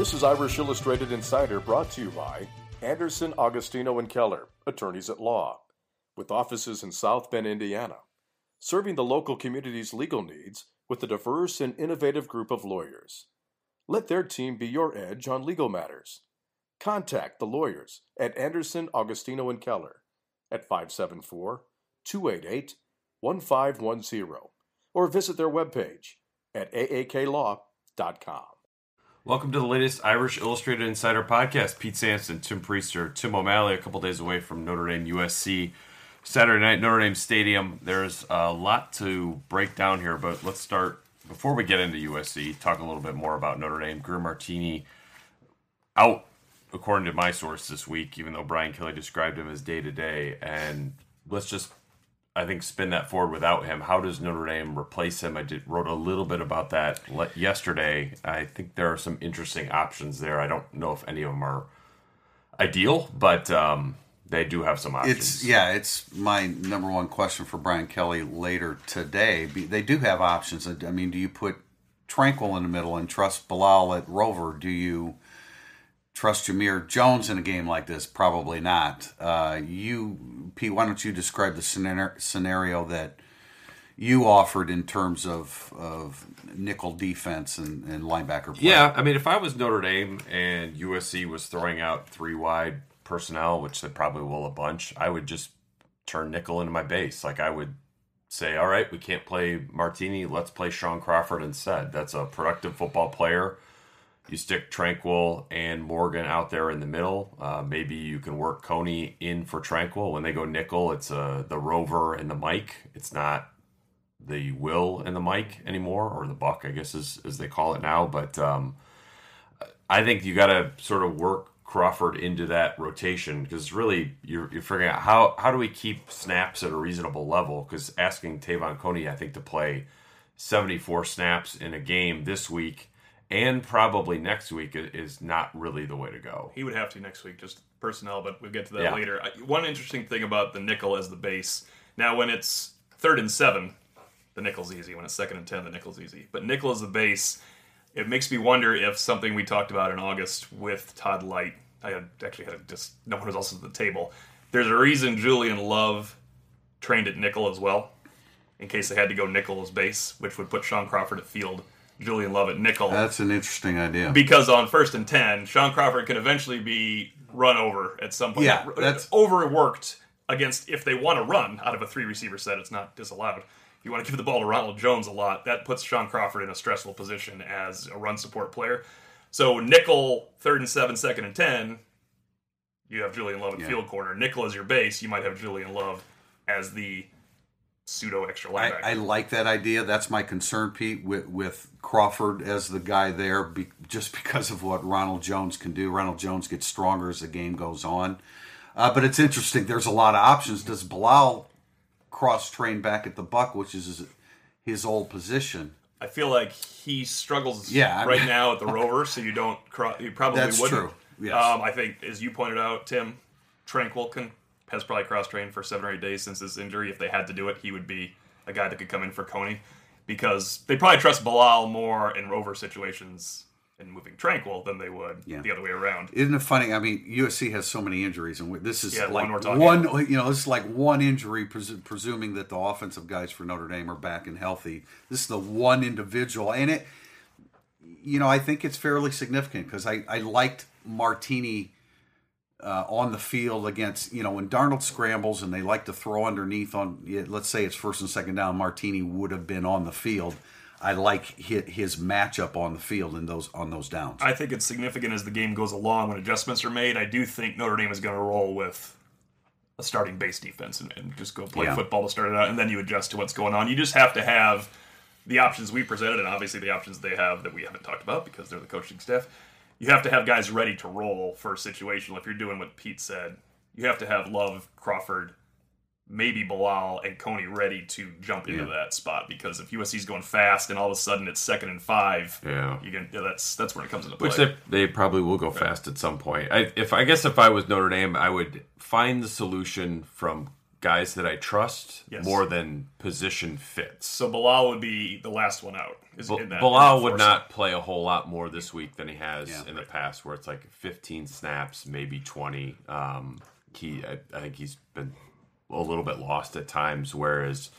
This is Irish Illustrated Insider brought to you by Anderson, Agostino, and Keller, attorneys at law, with offices in South Bend, Indiana, serving the local community's legal needs with a diverse and innovative group of lawyers. Let their team be your edge on legal matters. Contact the lawyers at Anderson, Agostino, and Keller at 574 288 1510 or visit their webpage at aaklaw.com. Welcome to the latest Irish Illustrated Insider podcast. Pete Sampson, Tim Prister, Tim O'Malley, a couple days away from Notre Dame USC. Saturday night, Notre Dame Stadium. There's a lot to break down here, but let's start before we get into USC, talk a little bit more about Notre Dame. Greer Martini out, according to my source this week, even though Brian Kelly described him as day to day. And let's just I think spin that forward without him. How does Notre Dame replace him? I did wrote a little bit about that yesterday. I think there are some interesting options there. I don't know if any of them are ideal, but um, they do have some options. It's yeah, it's my number one question for Brian Kelly later today. They do have options. I mean, do you put Tranquill in the middle and trust Bilal at Rover? Do you trust Jamir Jones in a game like this? Probably not. Uh, you, Pete, why don't you describe the scenario that you offered in terms of, of nickel defense and, and linebacker play? Yeah, I mean, if I was Notre Dame and USC was throwing out three wide personnel, which they probably will a bunch, I would just turn nickel into my base. Like I would say, all right, we can't play Martini, let's play Shaun Crawford instead. That's a productive football player you stick Tranquill and Morgan out there in the middle. Uh, maybe you can work Coney in for Tranquill. When they go nickel, it's uh, the Rover and the Mike. It's not the Will and the Mike anymore, or the Buck, I guess, as they call it now. But um, I think you got to sort of work Crawford into that rotation because really you're, you're figuring out how, how do we keep snaps at a reasonable level? Because asking Te'von Coney, I think, to play 74 snaps in a game this week and probably next week is not really the way to go. He would have to next week, just personnel, but we'll get to that yeah. later. One interesting thing about the nickel as the base. Now, when it's third and seven, the nickel's easy. When it's second and ten, the nickel's easy. But nickel as the base, it makes me wonder if something we talked about in August with Todd Lyght. I had actually had a, just no one was also at the table. There's a reason Julian Love trained at nickel as well, in case they had to go nickel as base, which would put Shaun Crawford at field Julian Love at nickel. That's an interesting idea. Because on first and ten, Shaun Crawford can eventually be run over at some point. Yeah, that's overworked against if they want to run out of a three receiver set. It's not disallowed. If you want to give the ball to Ronald Jones a lot, that puts Shaun Crawford in a stressful position as a run support player. So nickel, third and seven, second and ten, you have Julian Love at yeah. field corner. Nickel is your base, you might have Julian Love as the pseudo extra linebacker. I, I, like that idea. That's my concern, Pete, with, with Crawford as the guy there, be, just because of what Ronald Jones can do. Ronald Jones gets stronger as the game goes on. Uh, but it's interesting. There's a lot of options. Does Bilal cross train back at the Buck, which is his, his old position? I feel like he struggles yeah, right now at the Rover, so you don't. You probably That's wouldn't. true. Yes. Um, I think, as you pointed out, Tim, Tranquill can has probably cross trained for seven or eight days since his injury. If they had to do it, he would be a guy that could come in for Coney because they probably trust Bilal more in rover situations and moving Tranquill than they would yeah. the other way around. Isn't it funny? I mean, USC has so many injuries, and this is yeah, like one, one you know, this is like one injury, pres- presuming that the offensive guys for Notre Dame are back and healthy. This is the one individual, and it, you know, I think it's fairly significant because I, I liked Martini uh, on the field against you know when Darnold scrambles and they like to throw underneath on let's say it's first and second down Martini would have been on the field I like his matchup on the field in those on those downs I think it's significant as the game goes along when adjustments are made I do think Notre Dame is going to roll with a starting base defense and, and just go play yeah. football to start it out, and then you adjust to what's going on. You just have to have the options we presented, and obviously the options they have that we haven't talked about because they're the coaching staff. You have to have guys ready to roll for a situation. If you're doing what Pete said, you have to have Love, Crawford, maybe Bilal and Coney ready to jump into yeah. that spot because if USC's going fast and all of a sudden it's second and five, yeah, you can yeah, that's that's when it comes into play. Which they, they probably will go right. fast at some point. I, if I guess if I was Notre Dame, I would find the solution from guys that I trust yes. more than position fits. So Bilal would be the last one out. Is B- that, Bilal would not play a whole lot more this week than he has yeah, in right. the past, where it's like 15 snaps, maybe 20. Um, he, I, I think he's been a little bit lost at times. Whereas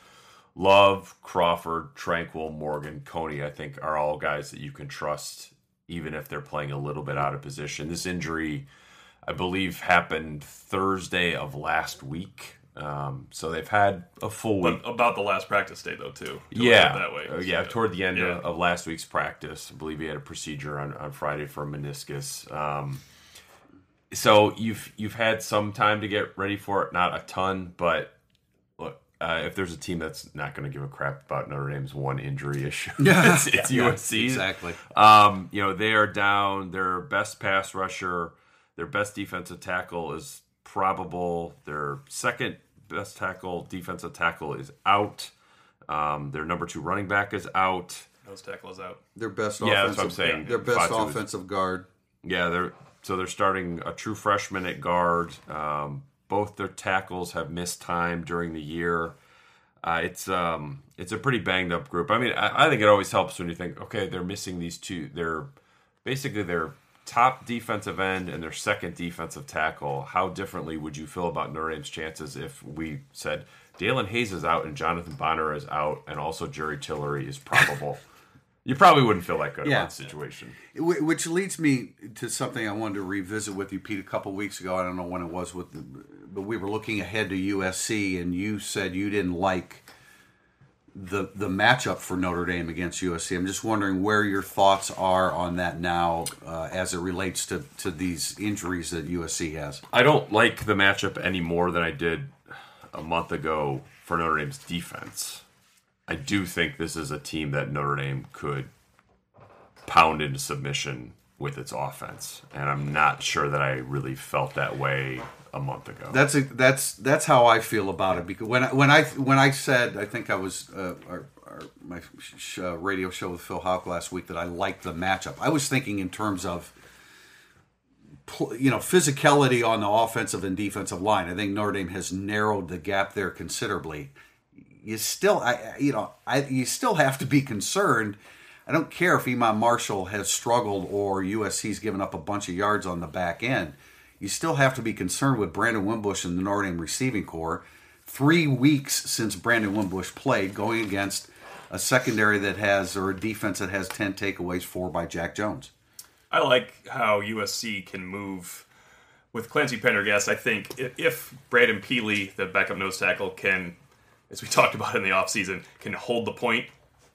Love, Crawford, Tranquill, Morgan, Coney, I think are all guys that you can trust, even if they're playing a little bit out of position. This injury, I believe, happened Thursday of last week. Um, so they've had a full week. But about the last practice day, though, too. Yeah, that way. Uh, yeah, toward the end yeah. of, of, last week's practice, I believe he had a procedure on, on Friday for meniscus. Um, so you've you've had some time to get ready for it, not a ton, but look, uh, if there's a team that's not going to give a crap about Notre Dame's one injury issue, yeah, it's, it's yeah, USC. Exactly. Um, you know they are down. Their best pass rusher, their best defensive tackle is probable. Their second best tackle, defensive tackle, is out. Um, their number two running back is out. Nose tackle is out. Their best yeah, offensive, that's what I'm saying. Their best Fatu offensive is, guard. Yeah, they're so they're starting a true freshman at guard. Um, both their tackles have missed time during the year. Uh, it's um, it's a pretty banged up group. I mean, I, I, think it always helps when you think, okay, they're missing these two. They're basically their top defensive end and their second defensive tackle. How differently would you feel about Notre Dame's chances if we said Daelin Hayes is out and Jonathan Bonner is out, and also Jerry Tillery is probable? You probably wouldn't feel that good yeah. about the situation. Which leads me to something I wanted to revisit with you, Pete, a couple weeks ago. I don't know when it was, with, the, but we were looking ahead to USC, and you said you didn't like the the matchup for Notre Dame against USC. I'm just wondering where your thoughts are on that now, uh, as it relates to to these injuries that USC has. I don't like the matchup any more than I did a month ago for Notre Dame's defense. I do think this is a team that Notre Dame could pound into submission with its offense, and I'm not sure that I really felt that way a month ago. That's a, that's that's how I feel about it because when I, when I when I said I think I was uh, our, our, my sh- uh, radio show with Phil Houck last week that I liked the matchup. I was thinking in terms of you know physicality on the offensive and defensive line. I think Notre Dame has narrowed the gap there considerably you still, I, you know, I, you still have to be concerned. I don't care if Iman Marshall has struggled or USC's given up a bunch of yards on the back end. You still have to be concerned with Brandon Wimbush and the Notre Dame receiving corps. Three weeks since Brandon Wimbush played, going against a secondary that has or a defense that has ten takeaways, four by Jack Jones. I like how USC can move with Clancy Pendergast. I think if Brandon Pili, the backup nose tackle, can as we talked about in the offseason, can hold the point.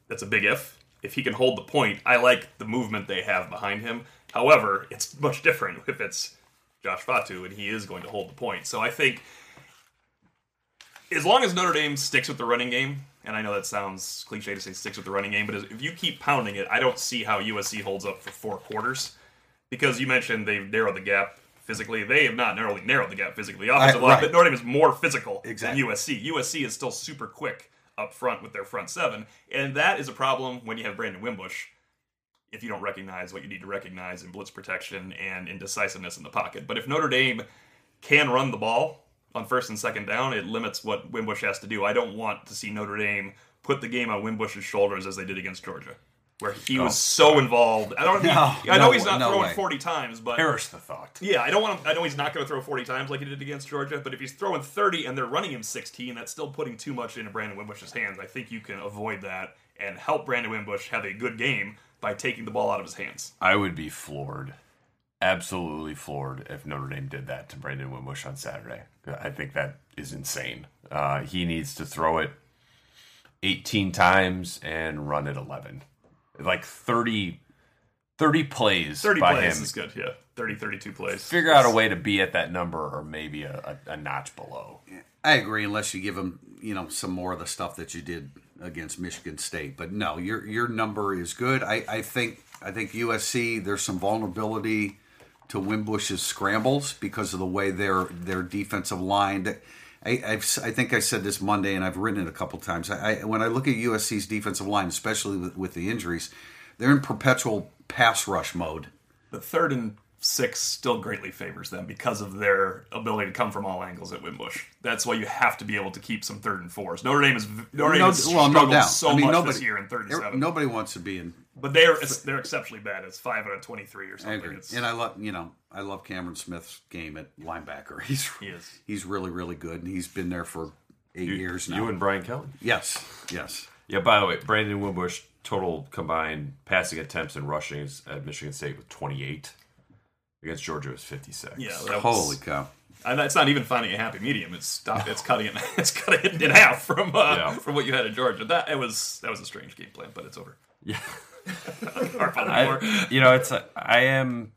That's a big if. If he can hold the point, I like the movement they have behind him. However, it's much different if it's Josh Fatu and he is going to hold the point. So I think as long as Notre Dame sticks with the running game, and I know that sounds cliche to say sticks with the running game, but if you keep pounding it, I don't see how USC holds up for four quarters. Because you mentioned they've narrowed the gap physically. They have not narrowly narrowed the gap physically. Offensive line, right. but Notre Dame is more physical exactly. than USC. USC is still super quick up front with their front seven, and that is a problem when you have Brandon Wimbush. If you don't recognize what you need to recognize in blitz protection and indecisiveness in the pocket, but if Notre Dame can run the ball on first and second down, it limits what Wimbush has to do. I don't want to see Notre Dame put the game on Wimbush's shoulders as they did against Georgia where he oh, was so involved. I don't. No, I know no, he's not no throwing way. forty times, but perish the thought. Yeah, I don't want. To, I know he's not going to throw forty times like he did against Georgia, but if he's throwing thirty and they're running him sixteen, that's still putting too much into Brandon Wimbush's hands. I think you can avoid that and help Brandon Wimbush have a good game by taking the ball out of his hands. I would be floored, absolutely floored, if Notre Dame did that to Brandon Wimbush on Saturday. I think that is insane. Uh, he needs to throw it eighteen times and run it eleven like 30, 30 plays 30 by plays him is good, yeah. 30, 32 plays. Figure out a way to be at that number or maybe a, a, a notch below. I agree, unless you give him, you know, some more of the stuff that you did against Michigan State. But no, your your number is good. I, I think I think USC there's some vulnerability to Wimbush's scrambles because of the way their their defensive line. I, I've, I think I said this Monday, and I've written it a couple times. I, I, when I look at USC's defensive line, especially with, with the injuries, they're in perpetual pass rush mode. The third and six still greatly favors them because of their ability to come from all angles at Wimbush. That's why you have to be able to keep some third and fours. Notre Dame is Notre Dame No, has well, struggled doubt. so I mean, much nobody, this year in third and er, seven. Nobody wants to be in. but they're they're exceptionally bad. It's five out of twenty three or I something. agree, and I love you know I love Cameron Smith's game at linebacker. He's He is. he's really really good, and he's been there for eight You, years now. you and Brian Kelly. yes, yes. Yeah, by the way, Brandon Wimbush total combined passing attempts and rushings at Michigan State with 28. Against Georgia was 56. yeah, was- Holy cow! And that's not even finding a happy medium. It's stop. It's cutting it. It's cutting it in half from uh, Yeah. from what you had in Georgia. That it was that was a strange game plan, but it's over. Yeah. Harp on it more. I, you know, it's a, I am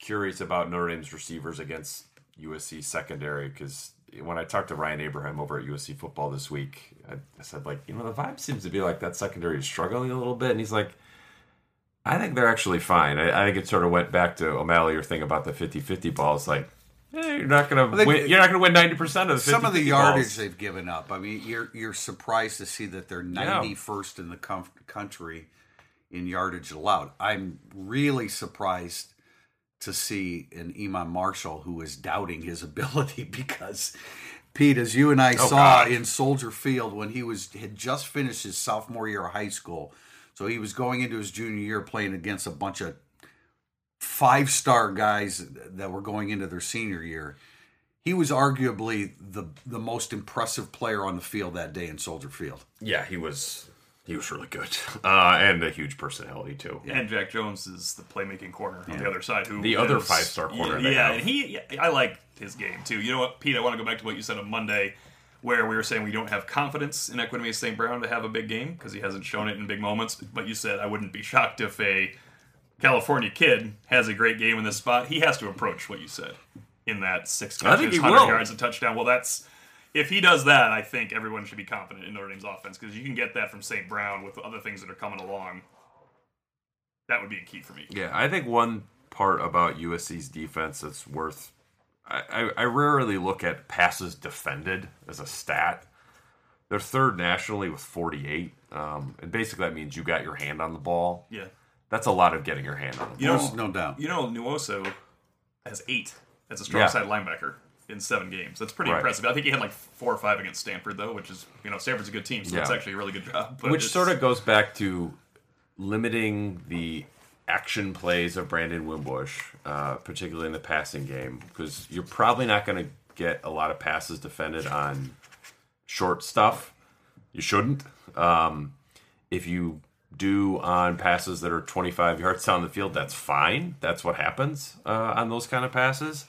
curious about Notre Dame's receivers against USC secondary because when I talked to Ryan Abraham over at USC football this week, I, I said like, you know, the vibe seems to be like that secondary is struggling a little bit, and he's like. I think they're actually fine. I, I think it sort of went back to O'Malley, your thing about the 50-50 balls. Like, eh, you're not gonna win. You're not gonna win ninety percent of the 50 Some of the yardage balls. they've given up. I mean, you're you're surprised to see that they're ninety first in the com- country in yardage allowed. I'm really surprised to see an Iman Marshall who is doubting his ability because Pete, as you and I saw God. in Soldier Field when he was had just finished his sophomore year of high school, so he was going into his junior year playing against a bunch of five star guys that were going into their senior year. He was arguably the the most impressive player on the field that day in Soldier Field. Yeah, he was. He was really good, uh, and a huge personality too. And Jack Jones is the playmaking corner on the other side. Who The other five-star corner Yeah, yeah and he. yeah, I like his game too. You know what, Pete? I want to go back to what you said on Monday, where we were saying we don't have confidence in Equanimeous St. Brown to have a big game because he hasn't shown it in big moments. But you said I wouldn't be shocked if a California kid has a great game in this spot. He has to approach what you said in that six catches, 100 will. yards, a touchdown. Well, that's if he does that, I think everyone should be confident in Notre Dame's offense because you can get that from St. Brown with other things that are coming along. That would be a key for me. Yeah, I think one part about USC's defense that's worth. I, I, I rarely look at passes defended as a stat. They're third nationally with 48. Um, and basically, that means you got your hand on the ball. Yeah. That's a lot of getting your hand on the You ball. know, no doubt. You know, Nwosu has eight as a strong Yeah. side linebacker in seven games. That's pretty Right. impressive. I think he had like four or five against Stanford though, which is you know Stanford's a good team, so it's Yeah. actually a really good job. But Which sort of goes back to limiting the action plays of Brandon Wimbush, uh, particularly in the passing game, because you're probably not going to get a lot of passes defended on short stuff. You shouldn't. Um, if you do on passes that are 25 yards down the field, that's fine. That's what happens uh, on those kind of passes.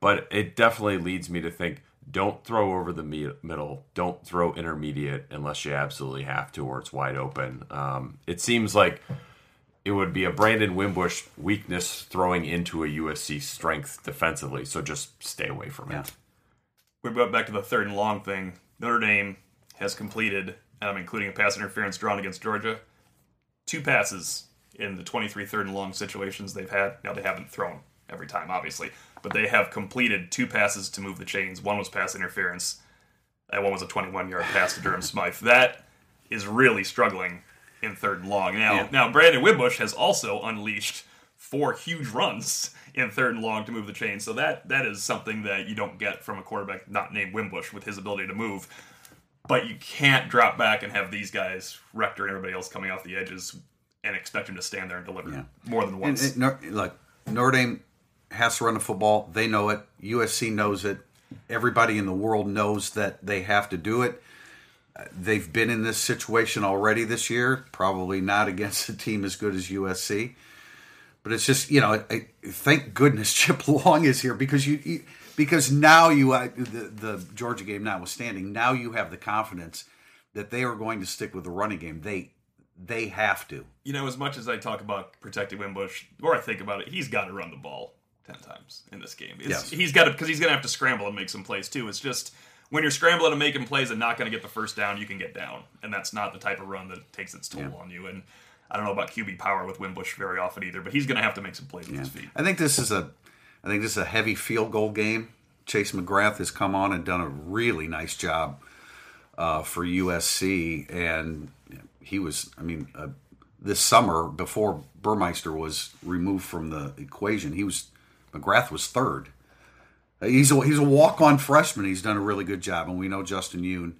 But it definitely leads me to think don't throw over the middle. Don't throw intermediate unless you absolutely have to or it's wide open. Um, it seems like it would be a Brandon Wimbush weakness throwing into a USC strength defensively. So just stay away from it. we brought back to the third and long thing. Notre Dame has completed, I'm including a pass interference drawn against Georgia, two passes in the 23 third and long situations they've had. Now they haven't thrown every time, obviously, but they have completed two passes to move the chains. One was pass interference, and one was a 21 yard pass to Durham Smythe. That is really struggling in third and long. Now, Yeah. now Brandon Wimbush has also unleashed four huge runs in third and long to move the chain. So that that is something that you don't get from a quarterback not named Wimbush with his ability to move. But you can't drop back and have these guys, Rector and everybody else coming off the edges, and expect him to stand there and deliver Yeah. more than And, once. and, Nor- look, Notre Dame has to run the football. They know it. USC knows it. Everybody in the world knows that they have to do it. They've been in this situation already this year. Probably not against a team as good as USC, but it's just you know. I, thank goodness Chip Long is here because you, you because now you uh, the the Georgia game notwithstanding, now you have the confidence that they are going to stick with the running game. They they have to. You know, as much as I talk about protecting Wimbush, or I think about it, he's got to run the ball ten times in this game. It's, Yes. He's got to because he's going to have to scramble and make some plays too. It's just when you're scrambling and making plays and not going to get the first down, you can get down, and that's not the type of run that takes its toll on you. And I don't know about QB power with Wimbush very often either, but he's going to have to make some plays with his feet. I think this is a, I think this is a heavy field goal game. Chase McGrath has come on and done a really nice job uh, for USC, and he was, I mean, uh, this summer before Boermeester was removed from the equation, he was McGrath was third. He's a, he's a walk on freshman. He's done a really good job, and we know Justin Yoon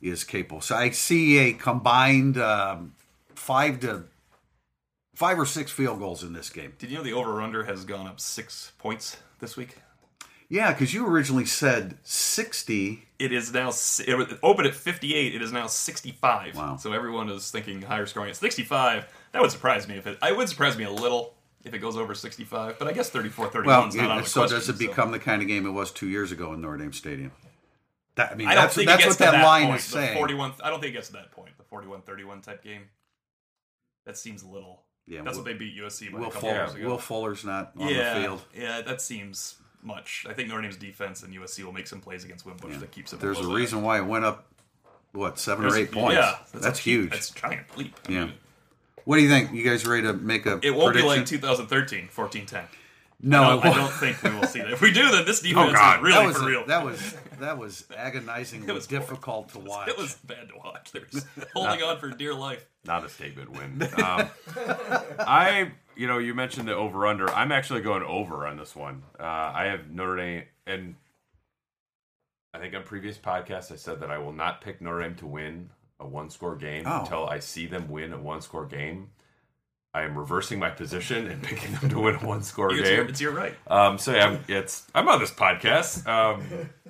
is capable. So I see a combined um, five to five or six field goals in this game. Did you know the over under has gone up six points this week? Yeah, because you originally said 60. It is now it was open at 58. It is now 65. Wow. So everyone is thinking higher scoring at 65. That would surprise me if it. I would surprise me a little if it goes over 65. But I guess 34, 31 Well, is not out of the so question. does it become the kind of game it was two years ago in Notre Dame Stadium? That, I mean, I that's, that's it gets what that, that line point. is The saying. 41. I don't think it gets to that point. The 41-31 type game. That seems a little. Yeah, that's Will- what they beat USC by Will, a couple Fuller, years ago. Will Fuller's not on yeah, the field. yeah, that seems much. I think Notre Dame's defense and USC will make some plays against Wimbush that keeps it. There's a reason why it went up, what, seven or eight points? Yeah, that's, a- huge. That's giant leap. I yeah. mean, What do you think? You guys ready to make a It won't prediction? be like 2013, 14-10. no, I don't, I don't think we will see that. If we do, then this defense Oh God, is really that was for a- real. that was that was agonizingly It was horrible. difficult to watch. it was bad to watch. They were just holding on for dear life. not a statement win. Um, I, you know, you mentioned the over under. I'm actually going over on this one. Uh, I have Notre Dame, and I think on previous podcasts I said that I will not pick Notre Dame to win a one score game Oh. until I see them win a one score game. I am reversing my position and picking them to win a one score It's your, game. it's your right. Um, so yeah, I'm, it's I'm on this podcast. Um,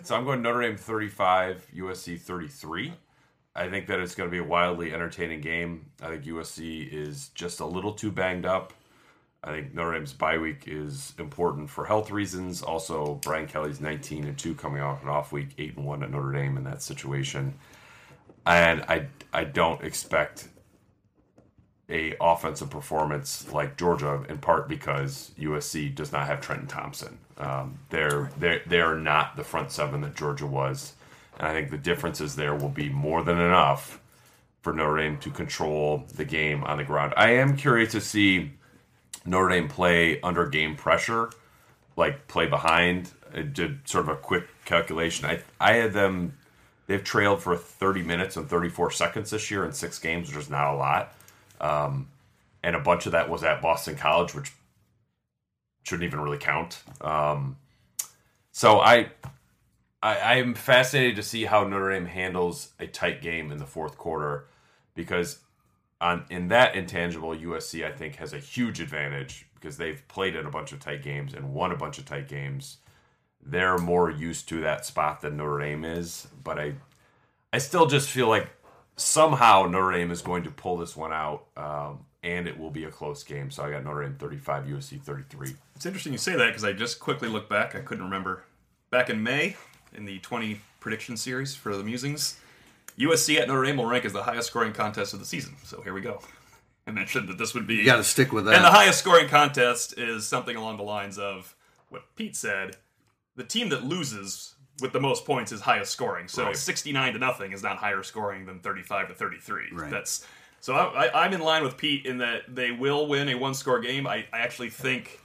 so I'm going Notre Dame 35, USC 33. I think that it's going to be a wildly entertaining game. I think USC is just a little too banged up. I think Notre Dame's bye week is important for health reasons. Also, Brian Kelly's 19 and 2 coming off an off week, 8 and 1 at Notre Dame in that situation. And I I don't expect a offensive performance like Georgia, in part because USC does not have Trenton Thompson. Um, they're they they are not the front seven that Georgia was, and I think the differences there will be more than enough for Notre Dame to control the game on the ground. I am curious to see Notre Dame play under game pressure, like play behind. I did sort of a quick calculation. I I had them. They've trailed for 30 minutes and 34 seconds this year in six games, which is not a lot and a bunch of that was at Boston College, which shouldn't even really count. Um, so I, I, I'm fascinated to see how Notre Dame handles a tight game in the fourth quarter, because on in that intangible, USC I think has a huge advantage because they've played in a bunch of tight games and won a bunch of tight games. They're more used to that spot than Notre Dame is, but I, I still just feel like somehow Notre Dame is going to pull this one out, um, and it will be a close game. So I got Notre Dame 35, USC 33. It's interesting you say that because I just quickly looked back. I couldn't remember. Back in May, in the 20 prediction series for the Musings, USC at Notre Dame will rank as the highest scoring contest of the season. So here we go. I mentioned that this would be. you got to stick with that. And the highest scoring contest is something along the lines of what Pete said the team that loses with the most points is highest scoring. So Right. 69 to nothing is not higher scoring than 35 to 33. Right. That's so I, I, I'm in line with Pete in that they will win a one score game. I, I actually think.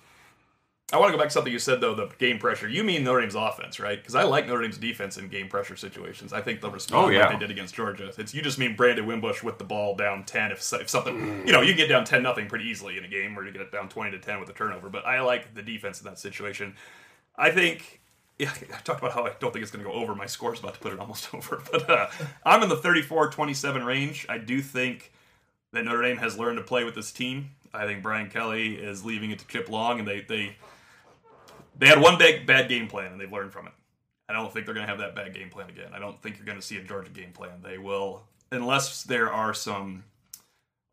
I want to go back to something you said though, the game pressure. You mean Notre Dame's offense, right? Because I like Notre Dame's defense in game pressure situations. I think they'll respond Oh, yeah. like they did against Georgia. It's you just mean Brandon Wimbush with the ball down ten. If, if something, you know, you can get down ten nothing pretty easily in a game, or you get it down twenty to ten with a turnover. But I like the defense in that situation. I think. Yeah, I talked about how I don't think it's going to go over. My score's about to put it almost over, but uh, I'm in the 34-27 range. I do think that Notre Dame has learned to play with this team. I think Brian Kelly is leaving it to Chip Long, and they they they had one big bad game plan, and they've learned from it. I don't think they're going to have that bad game plan again. I don't think you're going to see a Georgia game plan. They will, unless there are some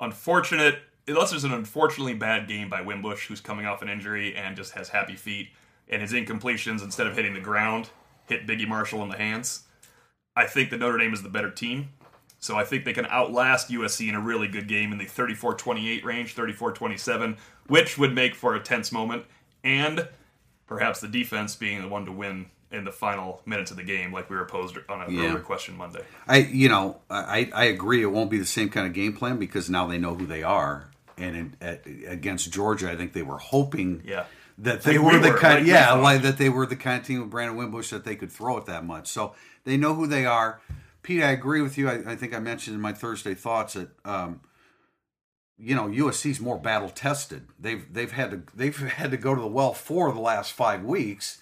unfortunate, unless there's an unfortunately bad game by Wimbush, who's coming off an injury and just has happy feet, and his incompletions instead of hitting the ground hit Biggie Marshall in the hands. I think that Notre Dame is the better team. So I think they can outlast USC in a really good game in the 34 28 range, 34 27, which would make for a tense moment. And perhaps the defense being the one to win in the final minutes of the game, like we were posed on a yeah. earlier question Monday. I, you know, I, I agree. It won't be the same kind of game plan because now they know who they are. And in, at, against Georgia, I think they were hoping yeah. That they like were the were, kind, like yeah, like that they were the kind of team with Brandon Wimbush that they could throw it that much. So they know who they are. Pete, I agree with you. I, I think I mentioned in my Thursday thoughts that um, you know USC's more battle tested. They've they've had to they've had to go to the well for the last five weeks.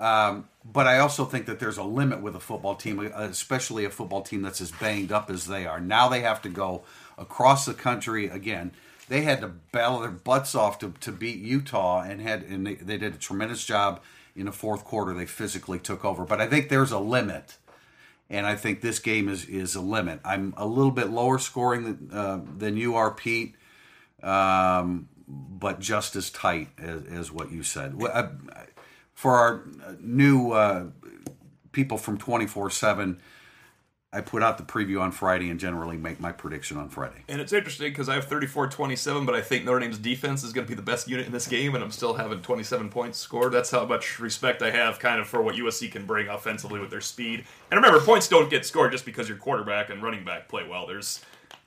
Um, but I also think that there's a limit with a football team, especially a football team that's as banged up as they are. Now they have to go across the country again. They had to battle their butts off to, to beat Utah and had and they, they did a tremendous job in the fourth quarter. They physically took over, but I think there's a limit and I think this game is is a limit. I'm a little bit lower scoring than, uh, than you are, Pete, um, but just as tight as, as what you said. Uh, for our new uh, people from 24 7, I put out the preview on Friday and generally make my prediction on Friday. And it's interesting because I have 34 27, but I think Notre Dame's defense is going to be the best unit in this game, and I'm still having 27 points scored. That's how much respect I have kind of for what USC can bring offensively with their speed. And remember, points don't get scored just because your quarterback and running back play well. There's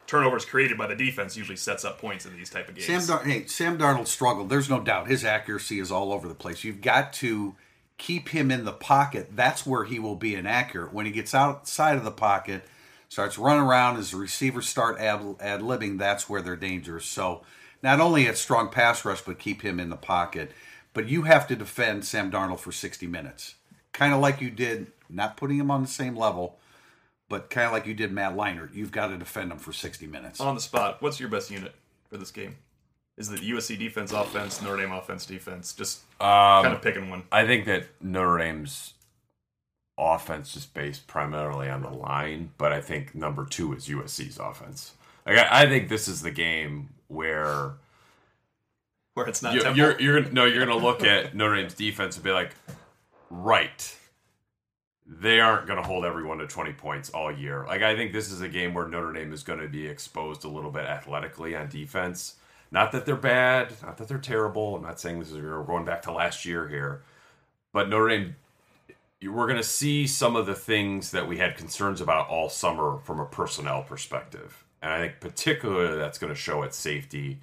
turnovers created by the defense usually sets up points in these type of games. Sam, Dar- hey, Sam Darnold struggled. There's no doubt. His accuracy is all over the place. You've got to keep him in the pocket. That's where he will be inaccurate. When he gets outside of the pocket – starts running around as receivers start ad, ad libbing, that's where they're dangerous. So not only at strong pass rush, but keep him in the pocket. But you have to defend Sam Darnold for 60 minutes, kind of like you did, not putting him on the same level, but kind of like you did Matt Leinart. You've got to defend him for 60 minutes. On the spot, what's your best unit for this game? Is it USC defense, offense, Notre Dame offense, defense? Just um, kind of picking one. I think that Notre Dame's offense is based primarily on the line, but I think number two is USC's offense. Like I, I think this is the game where where it's not. You, you're you're no, you're gonna look at Notre Dame's defense and be like, right. They aren't going to hold everyone to 20 points all year. Like I think this is a game where Notre Dame is going to be exposed a little bit athletically on defense. Not that they're bad, not that they're terrible. I'm not saying this is we're going back to last year here, but Notre Dame we're going to see some of the things that we had concerns about all summer from a personnel perspective. And I think particularly that's going to show at safety.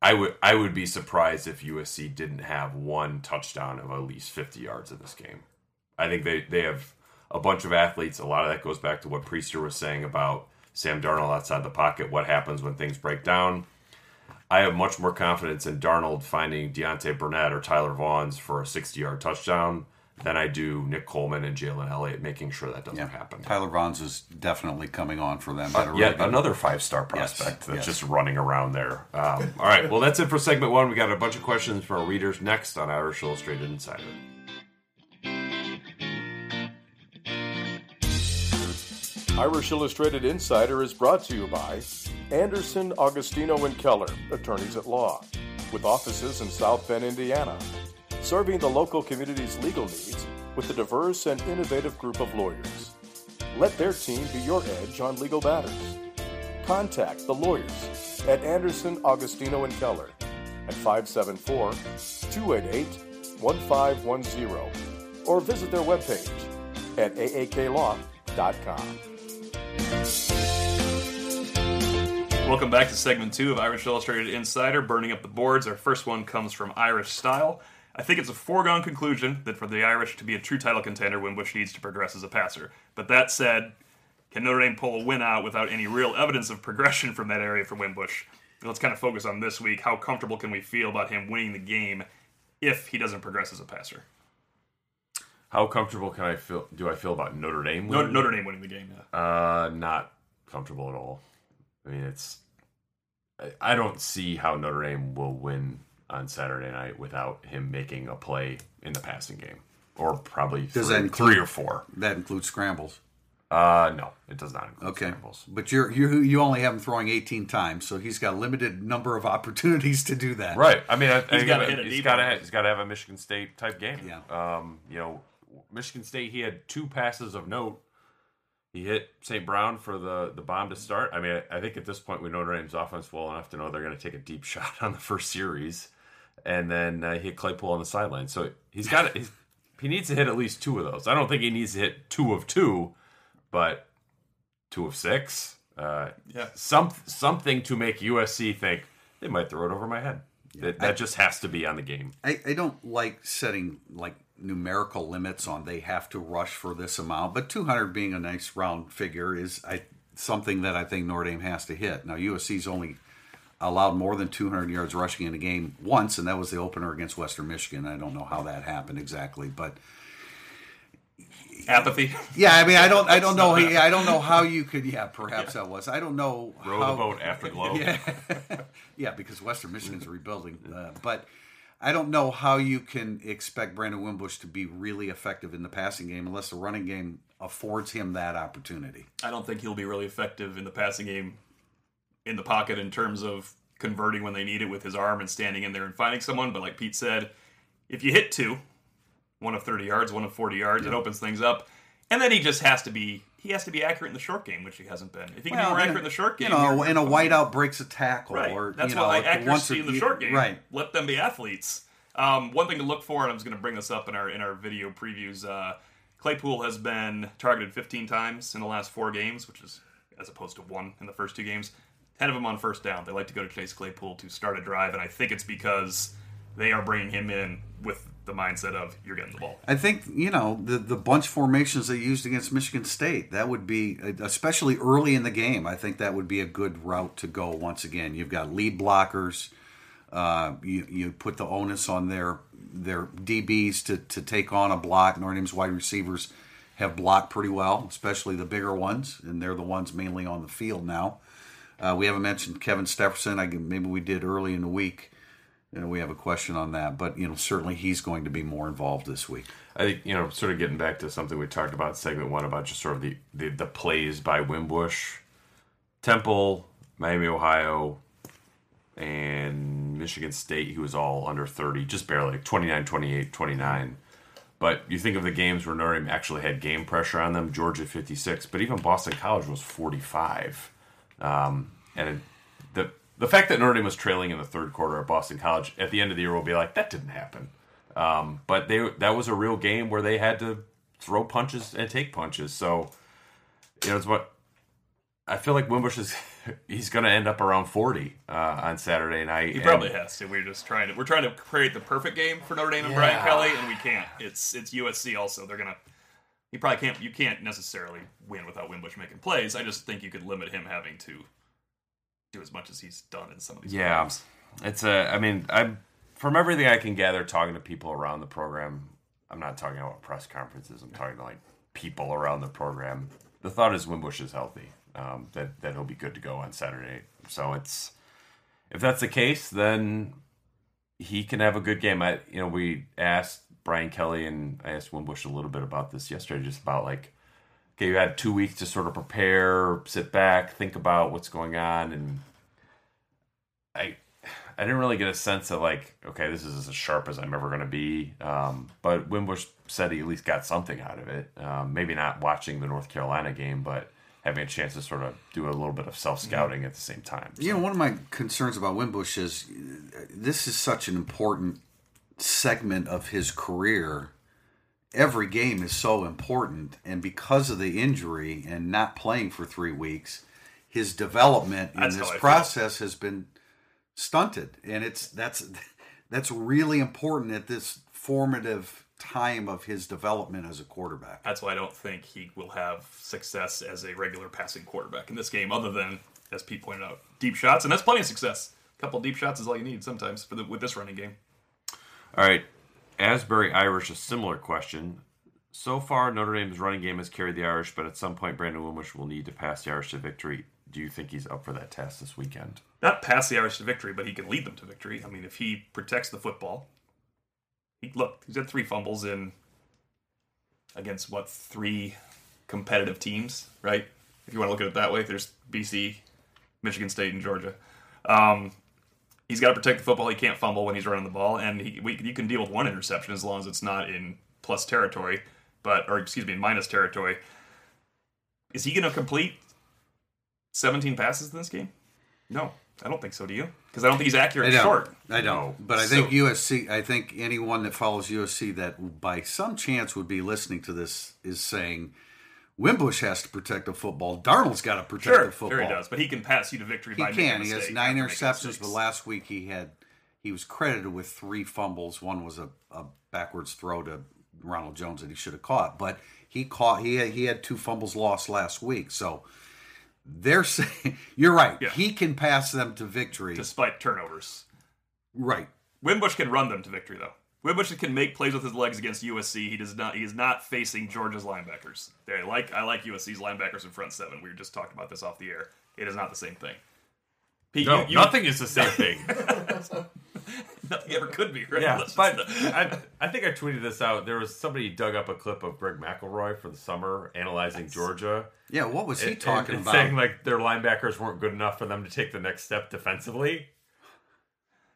I would I would be surprised if USC didn't have one touchdown of at least 50 yards in this game. I think they, they have a bunch of athletes. A lot of that goes back to what Prister was saying about Sam Darnold outside the pocket, what happens when things break down. I have much more confidence in Darnold finding Deontay Burnett or Tyler Vaughns for a 60 yard touchdown than I do Nick Coleman and Jalen Elliott, making sure that doesn't yeah. happen. Tyler Vaughns is definitely coming on for them. Uh, yet really another five star prospect yes. that's yes. just running around there. Um, all right, well, that's it for segment one. We got a bunch of questions for our readers next on Irish Illustrated Insider. Irish Illustrated Insider is brought to you by Anderson, Agostino, and Keller, attorneys at law, with offices in South Bend, Indiana serving the local community's legal needs with a diverse and innovative group of lawyers. Let their team be your edge on legal matters. Contact the lawyers at Anderson, Agostino, and Keller at 574 288 1510 or visit their webpage at aaklaw.com. Welcome back to segment two of Irish Illustrated Insider, Burning Up the Boards. Our first one comes from Irish Style. I think it's a foregone conclusion that for the Irish to be a true title contender, Wimbush needs to progress as a passer. But that said, can Notre Dame pull a win out without any real evidence of progression from that area from Wimbush? Let's kind of focus on this week. How comfortable can we feel about him winning the game if he doesn't progress as a passer? How comfortable can I feel? Do I feel about Notre Dame? Winning? Notre Dame winning the game? Yeah. Uh, not comfortable at all. I mean, it's. I don't see how Notre Dame will win on Saturday night without him making a play in the passing game, or probably does three, that include, three or four. That includes scrambles. Uh, no, it does not include okay. scrambles. But you're you you only have him throwing 18 times, so he's got a limited number of opportunities to do that. Right. I mean, he's got to he's got to he's got to have a Michigan State type game. Yeah. Um, you know, Michigan State he had two passes of note he hit St. Brown for the, the bomb to start. I mean, I, I think at this point we know Notre Dame's offense well enough to know they're going to take a deep shot on the first series, and then uh, he hit Claypool on the sideline. So he's got it. He needs to hit at least two of those. I don't think he needs to hit two of two, but two of six. Uh, yeah, some something to make USC think they might throw it over my head. Yeah. That, that I, just has to be on the game. I, I don't like setting like numerical limits on they have to rush for this amount, but 200 being a nice round figure is I something that I think Notre Dame has to hit. Now USC's only allowed more than 200 yards rushing in a game once, and that was the opener against Western Michigan. I don't know how that happened exactly, but apathy. Yeah, I mean, I don't, I don't know, I don't know how you could. Yeah, perhaps yeah. that was. I don't know. Row how, the boat afterglow. Yeah, yeah, because Western Michigan's rebuilding, uh, but I don't know how you can expect Brandon Wimbush to be really effective in the passing game unless the running game affords him that opportunity. I don't think he'll be really effective in the passing game in the pocket in terms of converting when they need it with his arm and standing in there and finding someone. But like Pete said, if you hit two, one of 30 yards, one of 40 yards, yeah. it opens things up. And then he just has to be he has to be accurate in the short game, which he hasn't been. If he can well, be more accurate in the short game, you know, and a whiteout breaks a tackle, right. or that's you know, why accuracy in the short game. Right. Let them be athletes. Um, one thing to look for, and I was going to bring this up in our in our video previews. Uh, Claypool has been targeted 15 times in the last four games, which is as opposed to one in the first two games. Ten of them on first down. They like to go to Chase Claypool to start a drive, and I think it's because they are bringing him in with the mindset of you're getting the ball. I think you know the the bunch formations they used against Michigan State. That would be especially early in the game. I think that would be a good route to go. Once again, you've got lead blockers. Uh, you you put the onus on their their DBs to to take on a block. Notre Dame's wide receivers have blocked pretty well, especially the bigger ones, and they're the ones mainly on the field now. Uh, we haven't mentioned Kevin Stepherson. I maybe we did early in the week. Know, we have a question on that, but you know, certainly he's going to be more involved this week. I think you know, sort of getting back to something we talked about segment one about just sort of the the, the plays by Wimbush, Temple, Miami, Ohio, and Michigan State, he was all under 30, just barely 29, 28, 29. But you think of the games where Notre Dame actually had game pressure on them, Georgia 56, but even Boston College was 45. Um, and the the fact that Notre Dame was trailing in the third quarter at Boston College at the end of the year will be like that didn't happen. Um, but they that was a real game where they had to throw punches and take punches. So you know it's what I feel like Wimbush is he's going to end up around 40 uh, on Saturday night. He probably and, has to. We're just trying to we're trying to create the perfect game for Notre Dame and yeah. Brian Kelly, and we can't. It's it's USC also. They're gonna. You probably can't. You can't necessarily win without Wimbush making plays. I just think you could limit him having to do as much as he's done in some of these yeah. games. It's a. I mean, I'm from everything I can gather, talking to people around the program. I'm not talking about press conferences. I'm talking to like people around the program. The thought is Wimbush is healthy. Um, that that he'll be good to go on Saturday. So it's if that's the case, then he can have a good game. I you know we asked Brian Kelly and I asked Wimbush a little bit about this yesterday, just about like okay, you had two weeks to sort of prepare, sit back, think about what's going on, and I I didn't really get a sense of like, okay, this is as sharp as I'm ever going to be. Um, but Wimbush said he at least got something out of it. Um, maybe not watching the North Carolina game, but having a chance to sort of do a little bit of self scouting at the same time. So. You know, one of my concerns about Wimbush is this is such an important segment of his career every game is so important, and because of the injury and not playing for three weeks, his development that's in this process feel. has been stunted, and it's that's that's really important at this formative time of his development as a quarterback. That's why I don't think he will have success as a regular passing quarterback in this game, other than as Pete pointed out, deep shots, and that's plenty of success. A couple deep shots is all you need sometimes for the, with this running game. All right, Asbury Irish, a similar question. So far, Notre Dame's running game has carried the Irish, but at some point, Brandon Wimbush will need to pass the Irish to victory. Do you think he's up for that task this weekend? Not pass the Irish to victory, but he can lead them to victory. I mean, if he protects the football, he, look, he's had three fumbles in against what three competitive teams, right? If you want to look at it that way, there's BC, Michigan State, and Georgia. Um, he's got to protect the football. He can't fumble when he's running the ball, and he, we, you can deal with one interception as long as it's not in plus territory, but or excuse me, minus territory. Is he going to complete 17 passes in this game? No, I don't think so. Do you? Because I don't think he's accurate I don't. short. I don't. But I think So- USC. I think anyone that follows USC that by some chance would be listening to this is saying Wimbush has to protect the football. Darnold's got to protect Sure, the football. sure he does, but he can pass you to victory He can. He has nine interceptions, but last week he had he was credited with three fumbles. One was a, a backwards throw to Ronald Jones that he should have caught, but he caught. He had, he had two fumbles lost last week. So they're saying you're right. Yeah. He can pass them to victory. despite turnovers. right. Wimbush can run them to victory, though. Wimbush can make plays with his legs against USC. He does not. He is not facing Georgia's linebackers. They like. I like USC's linebackers in front seven. We were just talking about this off the air. It is not the same thing. Pete, No, you- you- nothing is the same thing. Nothing ever could be, right? yeah, That's but just I, I think I tweeted this out. There was somebody dug up a clip of Greg McElroy for the summer analyzing Georgia. Yeah. What was he and- talking and about? Saying like their linebackers weren't good enough for them to take the next step defensively.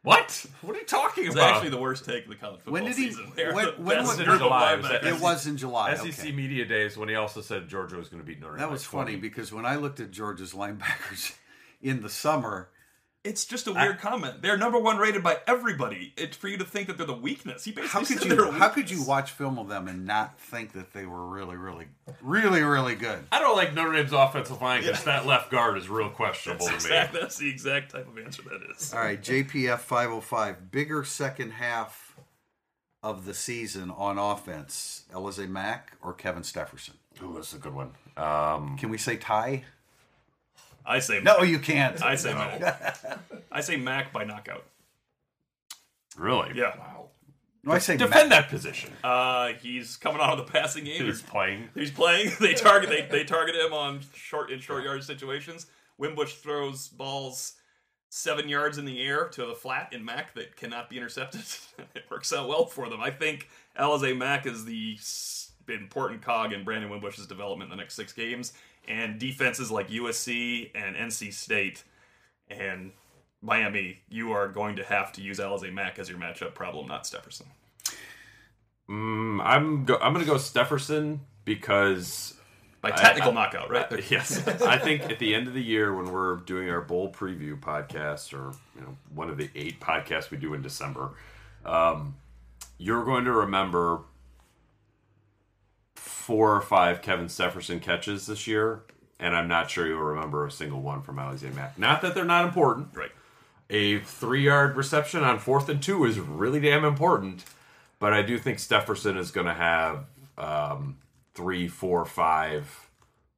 What? What are you talking it's about? actually the worst take of the college football When did he- season. They when- when was it? group of July, was that- it was in July. SEC okay. media days when he also said Georgia was going to beat Notre Dame. That by was 20. funny because when I looked at Georgia's linebackers in the summer, It's just a weird comment. They're number one rated by everybody. It's for you to think that they're the weakness. He basically how could said you they're how could you watch film of them and not think that they were really, really, really, really good? I don't like Notre Dame's offensive line because that left guard is real questionable That's, to me. that's the exact type of answer that is. All right, JPF 505, bigger second half of the season on offense, Alize Mack or Kevin Stepherson? Ooh, that's a good one. Um, Can we say tie? I say No, you can't. I say Mack. I say Mack by knockout. really? Yeah. Wow. No, I say Defend Mack. that position. Uh, he's coming out of the passing game. He's playing. He's playing. They target. They, they target him on short in short yard situations. Wimbush throws balls seven yards in the air to the flat in Mack that cannot be intercepted. it works out well for them. I think Alize Mac is the important cog in Brandon Wimbush's development in the next six games. And defenses like USC and NC State and Miami, you are going to have to use Alize Mack as your matchup problem, not Stepherson. Mm, I'm go- I'm going to go Stepherson because By technical I- knockout, right? There- yes, I think at the end of the year when we're doing our bowl preview podcast or you know one of the eight podcasts we do in December, um, you're going to remember four or five Kevin Stepherson catches this year, and I'm not sure you'll remember a single one from Alize Mack. Not that they're not important. Right. A three yard reception on fourth and two is really damn important, but I do think Stepherson is going to have um, three, four, five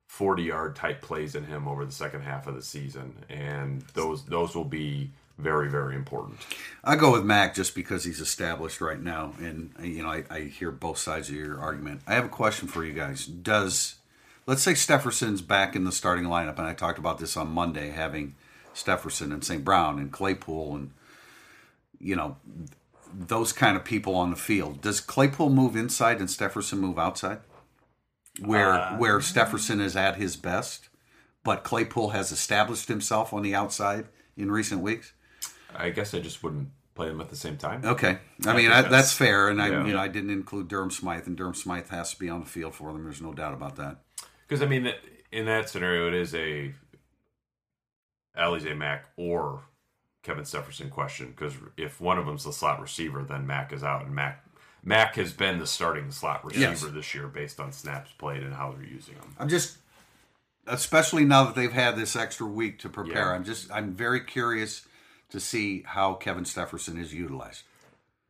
40 yard type plays in him over the second half of the season, and those those will be very very important. I go with Mack just because he's established right now, and you know I, I hear both sides of your argument. I have a question for you guys. Does let's say Stepherson's back in the starting lineup, and I talked about this on Monday, having Stepherson and St. Brown and Claypool and you know those kind of people on the field. Does Claypool move inside and Stepherson move outside? Where uh, where Stepherson is at his best, but Claypool has established himself on the outside in recent weeks. I guess I just wouldn't play them at the same time. Okay, I mean I, that's- that's fair, and I yeah. you know I didn't include Durham Smythe, and Durham Smythe has to be on the field for them. There's no doubt about that. Because I mean, in that scenario, it is a Alize Mack or Kevin Stepherson question. Because if one of them's the slot receiver, then Mack is out, and Mack Mack has been the starting slot receiver Yes. this year based on snaps played and how they're using him. I'm just, especially now that they've had this extra week to prepare. Yeah. I'm just I'm very curious to see how Kevin Stepherson is utilized.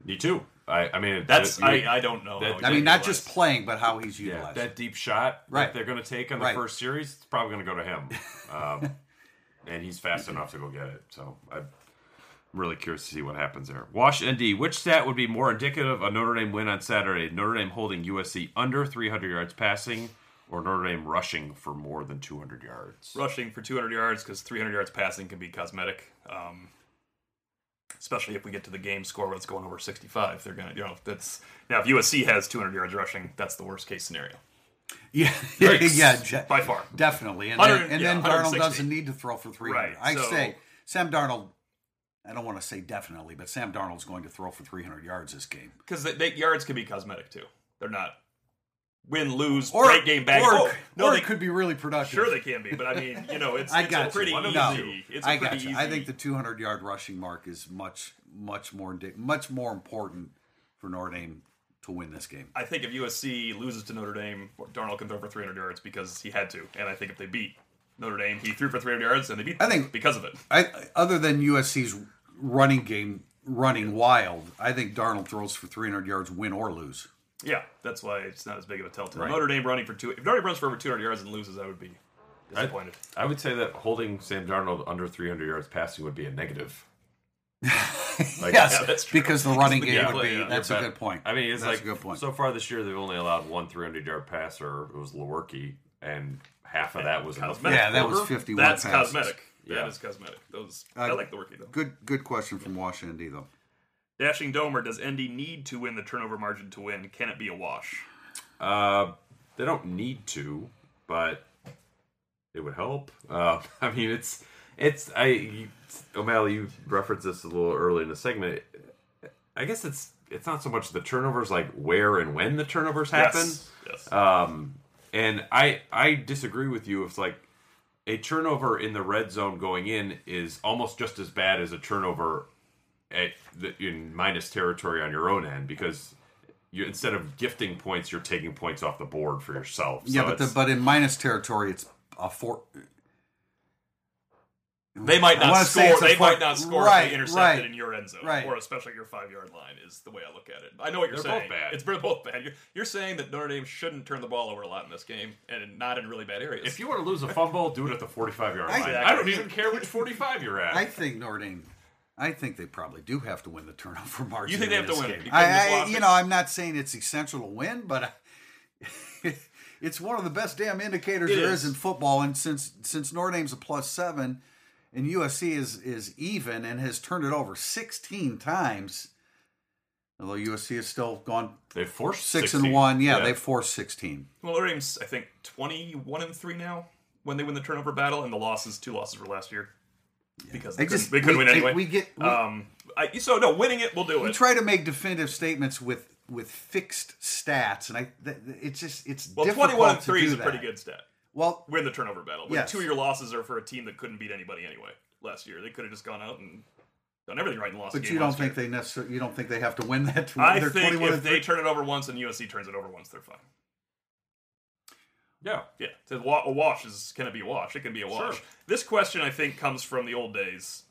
Me too. I, I mean, That's that- I, I don't know. that- I he mean, not just playing, but how he's yeah, utilized. that deep shot Right. that they're going to take on the Right. first series, it's probably going to go to him. Um, and he's fast enough to go get it. So I'm really curious to see what happens there. Wash ND, which stat would be more indicative of a Notre Dame win on Saturday? Notre Dame holding USC under 300 yards passing or Notre Dame rushing for more than 200 yards? rushing for 200 yards because 300 yards passing can be cosmetic. Um, especially if we get to the game score where it's going over 65, they're gonna, you know, that's now if USC has 200 yards rushing, that's the worst case scenario yeah, yeah, je- by far. definitely. And then, 100 and yeah, then Darnold doesn't need to throw for 300. Right, I so- say Sam Darnold. I don't want to say definitely, but Sam Darnold's going to throw for 300 yards this game. Because the, the yards can be cosmetic too. They're not win, lose, or, break game back. Or, oh, no, or they could be really productive. Sure, they can be, but I mean, you know, it's, I it's got pretty you. easy. No, It's I pretty got you. easy. I think the 200 yard rushing mark is much, much more, much more important for Notre Dame to win this game. I think if USC loses to Notre Dame, Darnold can throw for 300 yards because he had to, and I think if they beat Notre Dame, he threw for 300 yards, and they beat. I think- because of it. I, other than USC's running game running wild, I think Darnold throws for 300 yards, win or lose. Yeah, that's why it's not as big of a telltale. Right. Notre Dame running for two. If Notre Dame runs for over 200 yards and loses, I would be I, disappointed. I would say that holding Sam Darnold under 300 yards passing would be a negative. Like, yes, yeah, that's true. because the running game Yeah, would be. yeah. That's a But, good point. I mean, it's that's like a good point. so far this year they've only allowed one 300 yard passer. It was Lewerke, and half of that was Cosmetic. Yeah, that was quarter, 51 That's passes. cosmetic. Yeah. That is cosmetic. Those I Uh, like the worky though. Good, good question from Washington D though. Dashing Domer, does ND need to win the turnover margin to win? Can it be a wash? Uh, they don't need to, but it would help. Uh, I mean, it's it's I you, O'Malley. You referenced this a little early in the segment. I guess it's it's not so much the turnovers, like where and when the turnovers happen. Yes. yes. Um, and I I disagree with you. If like a turnover in the red zone going in is almost just as bad as a turnover at the, in minus territory on your own end because you instead of gifting points, you're taking points off the board for yourself. Yeah, So but the, but in minus territory, it's a four. They might not score. They four- might not score right, if they intercepted right, in your end zone, right. or especially your five yard line. Is the way I look at it. I know what you're They're both saying. bad. It's they're both bad. You're, you're saying that Notre Dame shouldn't turn the ball over a lot in this game, and not in really bad areas. if you want to lose a fumble, do it at the 45 yard line. Exactly. I don't even care which 45 you're at. I think Notre Dame. I think they probably do have to win the turnover margin. You think they in have to this win it? game. You I, I, you know, I'm not saying it's essential to win, but I, it's one of the best damn indicators It there is. is in football. And since since Notre Dame's a plus seven, and USC is is even and has turned it over 16 times, although USC has still gone they forced six 16. and one. Yeah, they forced 16. well, Notre Dame's I think twenty one and three now when they win the turnover battle, and the losses two losses were last year because they, They just couldn't, they couldn't we, win anyway. we get we, um, I, so no, winning it, we'll do we it. We try to make definitive statements with with fixed stats, and I th- it's just it's well, twenty one and three is a that. pretty good stat. Well, Win the turnover battle. When Yes. two of your losses are for a team that couldn't beat anybody anyway last year. They could have just gone out and done everything right and lost. but game you don't last think year. they necessarily you don't think they have to win that to I win their think if they turn it over once and USC turns it over once, they're fine. Yeah. Yeah, to wa- a wash is can it be a wash? It can be a wash. Sure. This question, I think, comes from the old days.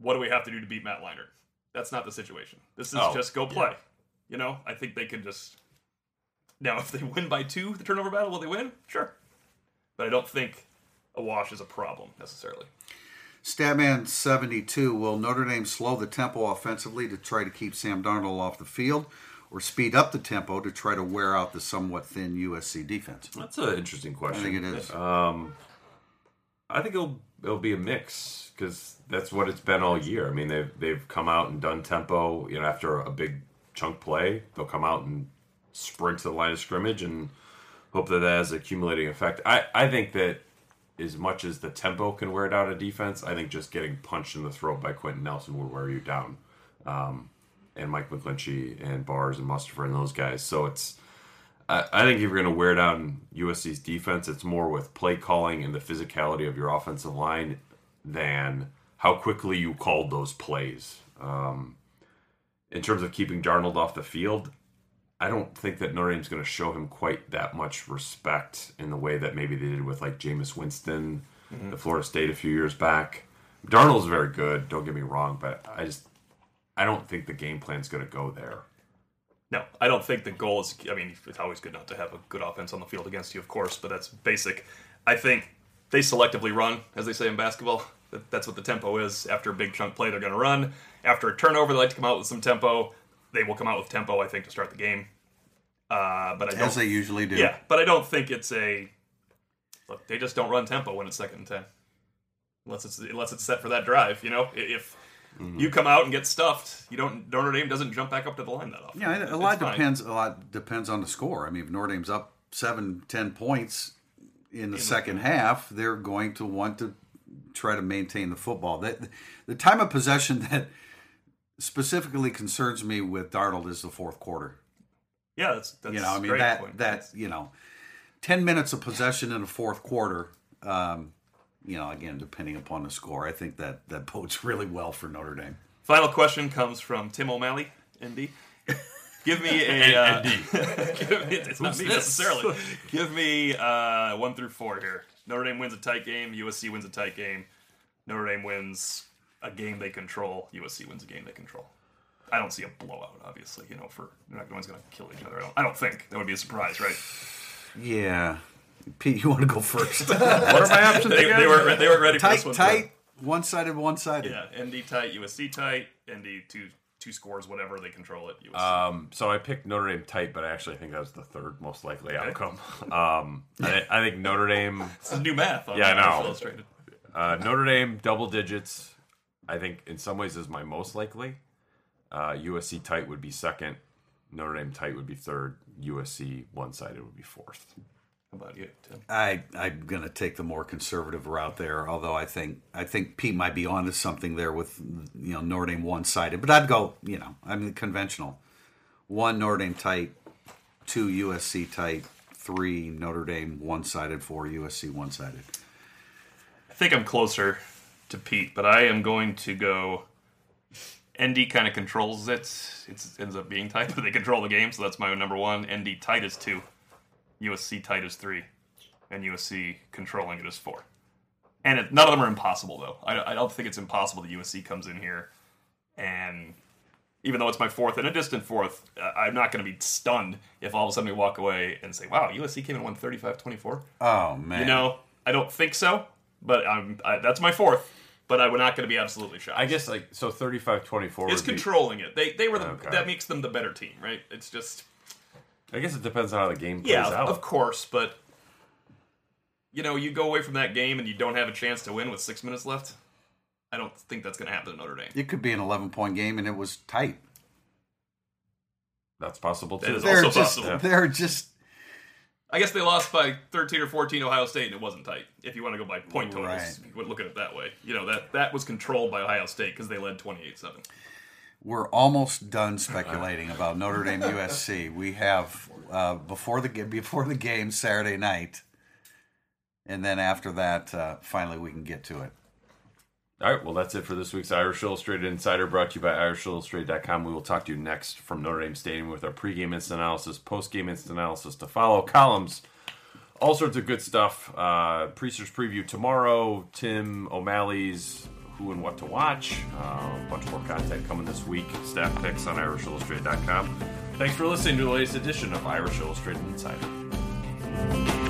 What do we have to do to beat Matt Leinart? That's not the situation. This is Oh, just go yeah. play. You know, I think they can just. Now, if they win by two, the turnover battle, will they win? Sure, but I don't think a wash is a problem necessarily. Statman 72 will Notre Dame slow the tempo offensively to try to keep Sam Darnold off the field or speed up the tempo to try to wear out the somewhat thin USC defense? That's an interesting question. I think it is. I think it'll it'll be a mix because that's what it's been all year. I mean, they've they've come out and done tempo. You know, after a big chunk play, they'll come out and sprint to the line of scrimmage and hope that that has accumulating effect. I I think that as much as the tempo can wear down a defense, I think just getting punched in the throat by Quenton Nelson will wear you down. Um, and Mike McGlinchey and Bars and Mustipher and those guys. So it's I, I think if you're going to wear down USC's defense, it's more with play calling and the physicality of your offensive line than how quickly you called those plays. Um, in terms of keeping Darnold off the field, I don't think that Notre Dame's going to show him quite that much respect in the way that maybe they did with like Jameis Winston, the Florida State a few years back. Darnold's very good, don't get me wrong, but I just I don't think the game plan's going to go there. No, I don't think the goal is. I mean, it's always good not to have a good offense on the field against you, of course, but that's basic. I think they selectively run, as they say in basketball. That's what the tempo is. After a big chunk play, they're going to run. After a turnover, they like to come out with some tempo. They will come out with tempo, I think, to start the game. Uh, but I don't. As they usually do. yeah, but I don't think it's a. Look, they just don't run tempo when it's second and ten, unless it's unless it's set for that drive. You know, I- if you come out and get stuffed, you don't. Notre Dame doesn't jump back up to the line that often. Yeah, a It's lot fine. depends. A lot depends on the score. I mean, if Notre Dame's up seven, ten points in the second half, they're going to want to try to maintain the football. That the time of possession that specifically concerns me with Darnold is the fourth quarter. Yeah, that's, that's you know, I mean that point. that you know, ten minutes of possession in the fourth quarter. Um, you know, again, depending upon the score, I think that that bodes really well for Notre Dame. Final question comes from Tim O'Malley, ND. Give me a. Uh, give me, it's not me necessarily. Give me uh, one through four here. Notre Dame wins a tight game. USC wins a tight game. Notre Dame wins a game they control. USC wins a game they control. I don't see a blowout, obviously. You know, for no one's going to kill each other. I don't, I don't think that would be a surprise, right? Yeah, Pete, you want to go first? What are my options They, again? they weren't. re- They weren't ready for this one. tight, one sided, one sided. Yeah, ND tight, USC tight, ND two two scores, whatever they control it. USC. Um, so I picked Notre Dame tight, but I actually think that was the third most likely outcome. Um, I, I think Notre Dame, this is new math. On yeah, I Irish know. Illustrated. uh, Notre Dame double digits. I think in some ways is my most likely. Uh, USC tight would be second. Notre Dame tight would be third. USC one sided would be fourth. About you, Tim? I I'm gonna take the more conservative route there. Although I think I think Pete might be onto something there with you know Notre Dame one sided. But I'd go you know I mean conventional. One Notre Dame tight, two USC tight, three Notre Dame one sided, four USC one sided. I think I'm closer to Pete, but I am going to go. ND kind of controls it. It ends up being tight, but they control the game, so that's my number one. ND tight is two, USC tight is three, and USC controlling it is four. And it, none of them are impossible, though. I, I don't think it's impossible that USC comes in here, and even though it's my fourth and a distant fourth, uh, I'm not going to be stunned if all of a sudden we walk away and say, "Wow, USC came in and won 35-24." Oh man, You know, I don't think so, but I'm, I, that's my fourth. But I'm not going to be absolutely shocked. I guess like so 35-24 it's would be- controlling it. They they were the, Okay. that makes them the better team, right? It's just I guess it depends on how the game plays yeah, out. of course, but you know, you go away from that game and you don't have a chance to win with six minutes left. I don't think that's going to happen to Notre Dame. it could be an eleven point game and it was tight. That's possible too. is They're also just possible. they're just I guess they lost by 13 or 14 Ohio State, and it wasn't tight. If you want to go by point totals, Right. you would look at it that way. You know that that was controlled by Ohio State because they led 28-7. We're almost done speculating about Notre Dame USC. We have uh, before the before the game Saturday night, and then after that, uh, finally we can get to it. All right, well, that's it for this week's Irish Illustrated Insider, brought to you by IrishIllustrated.com. We will talk to you next from Notre Dame Stadium with our pregame instant analysis, postgame instant analysis to follow, columns, all sorts of good stuff. Uh, Prister's preview tomorrow, Tim O'Malley's Who and What to Watch, uh, a bunch more content coming this week, staff picks on IrishIllustrated.com. Thanks for listening to the latest edition of Irish Illustrated Insider.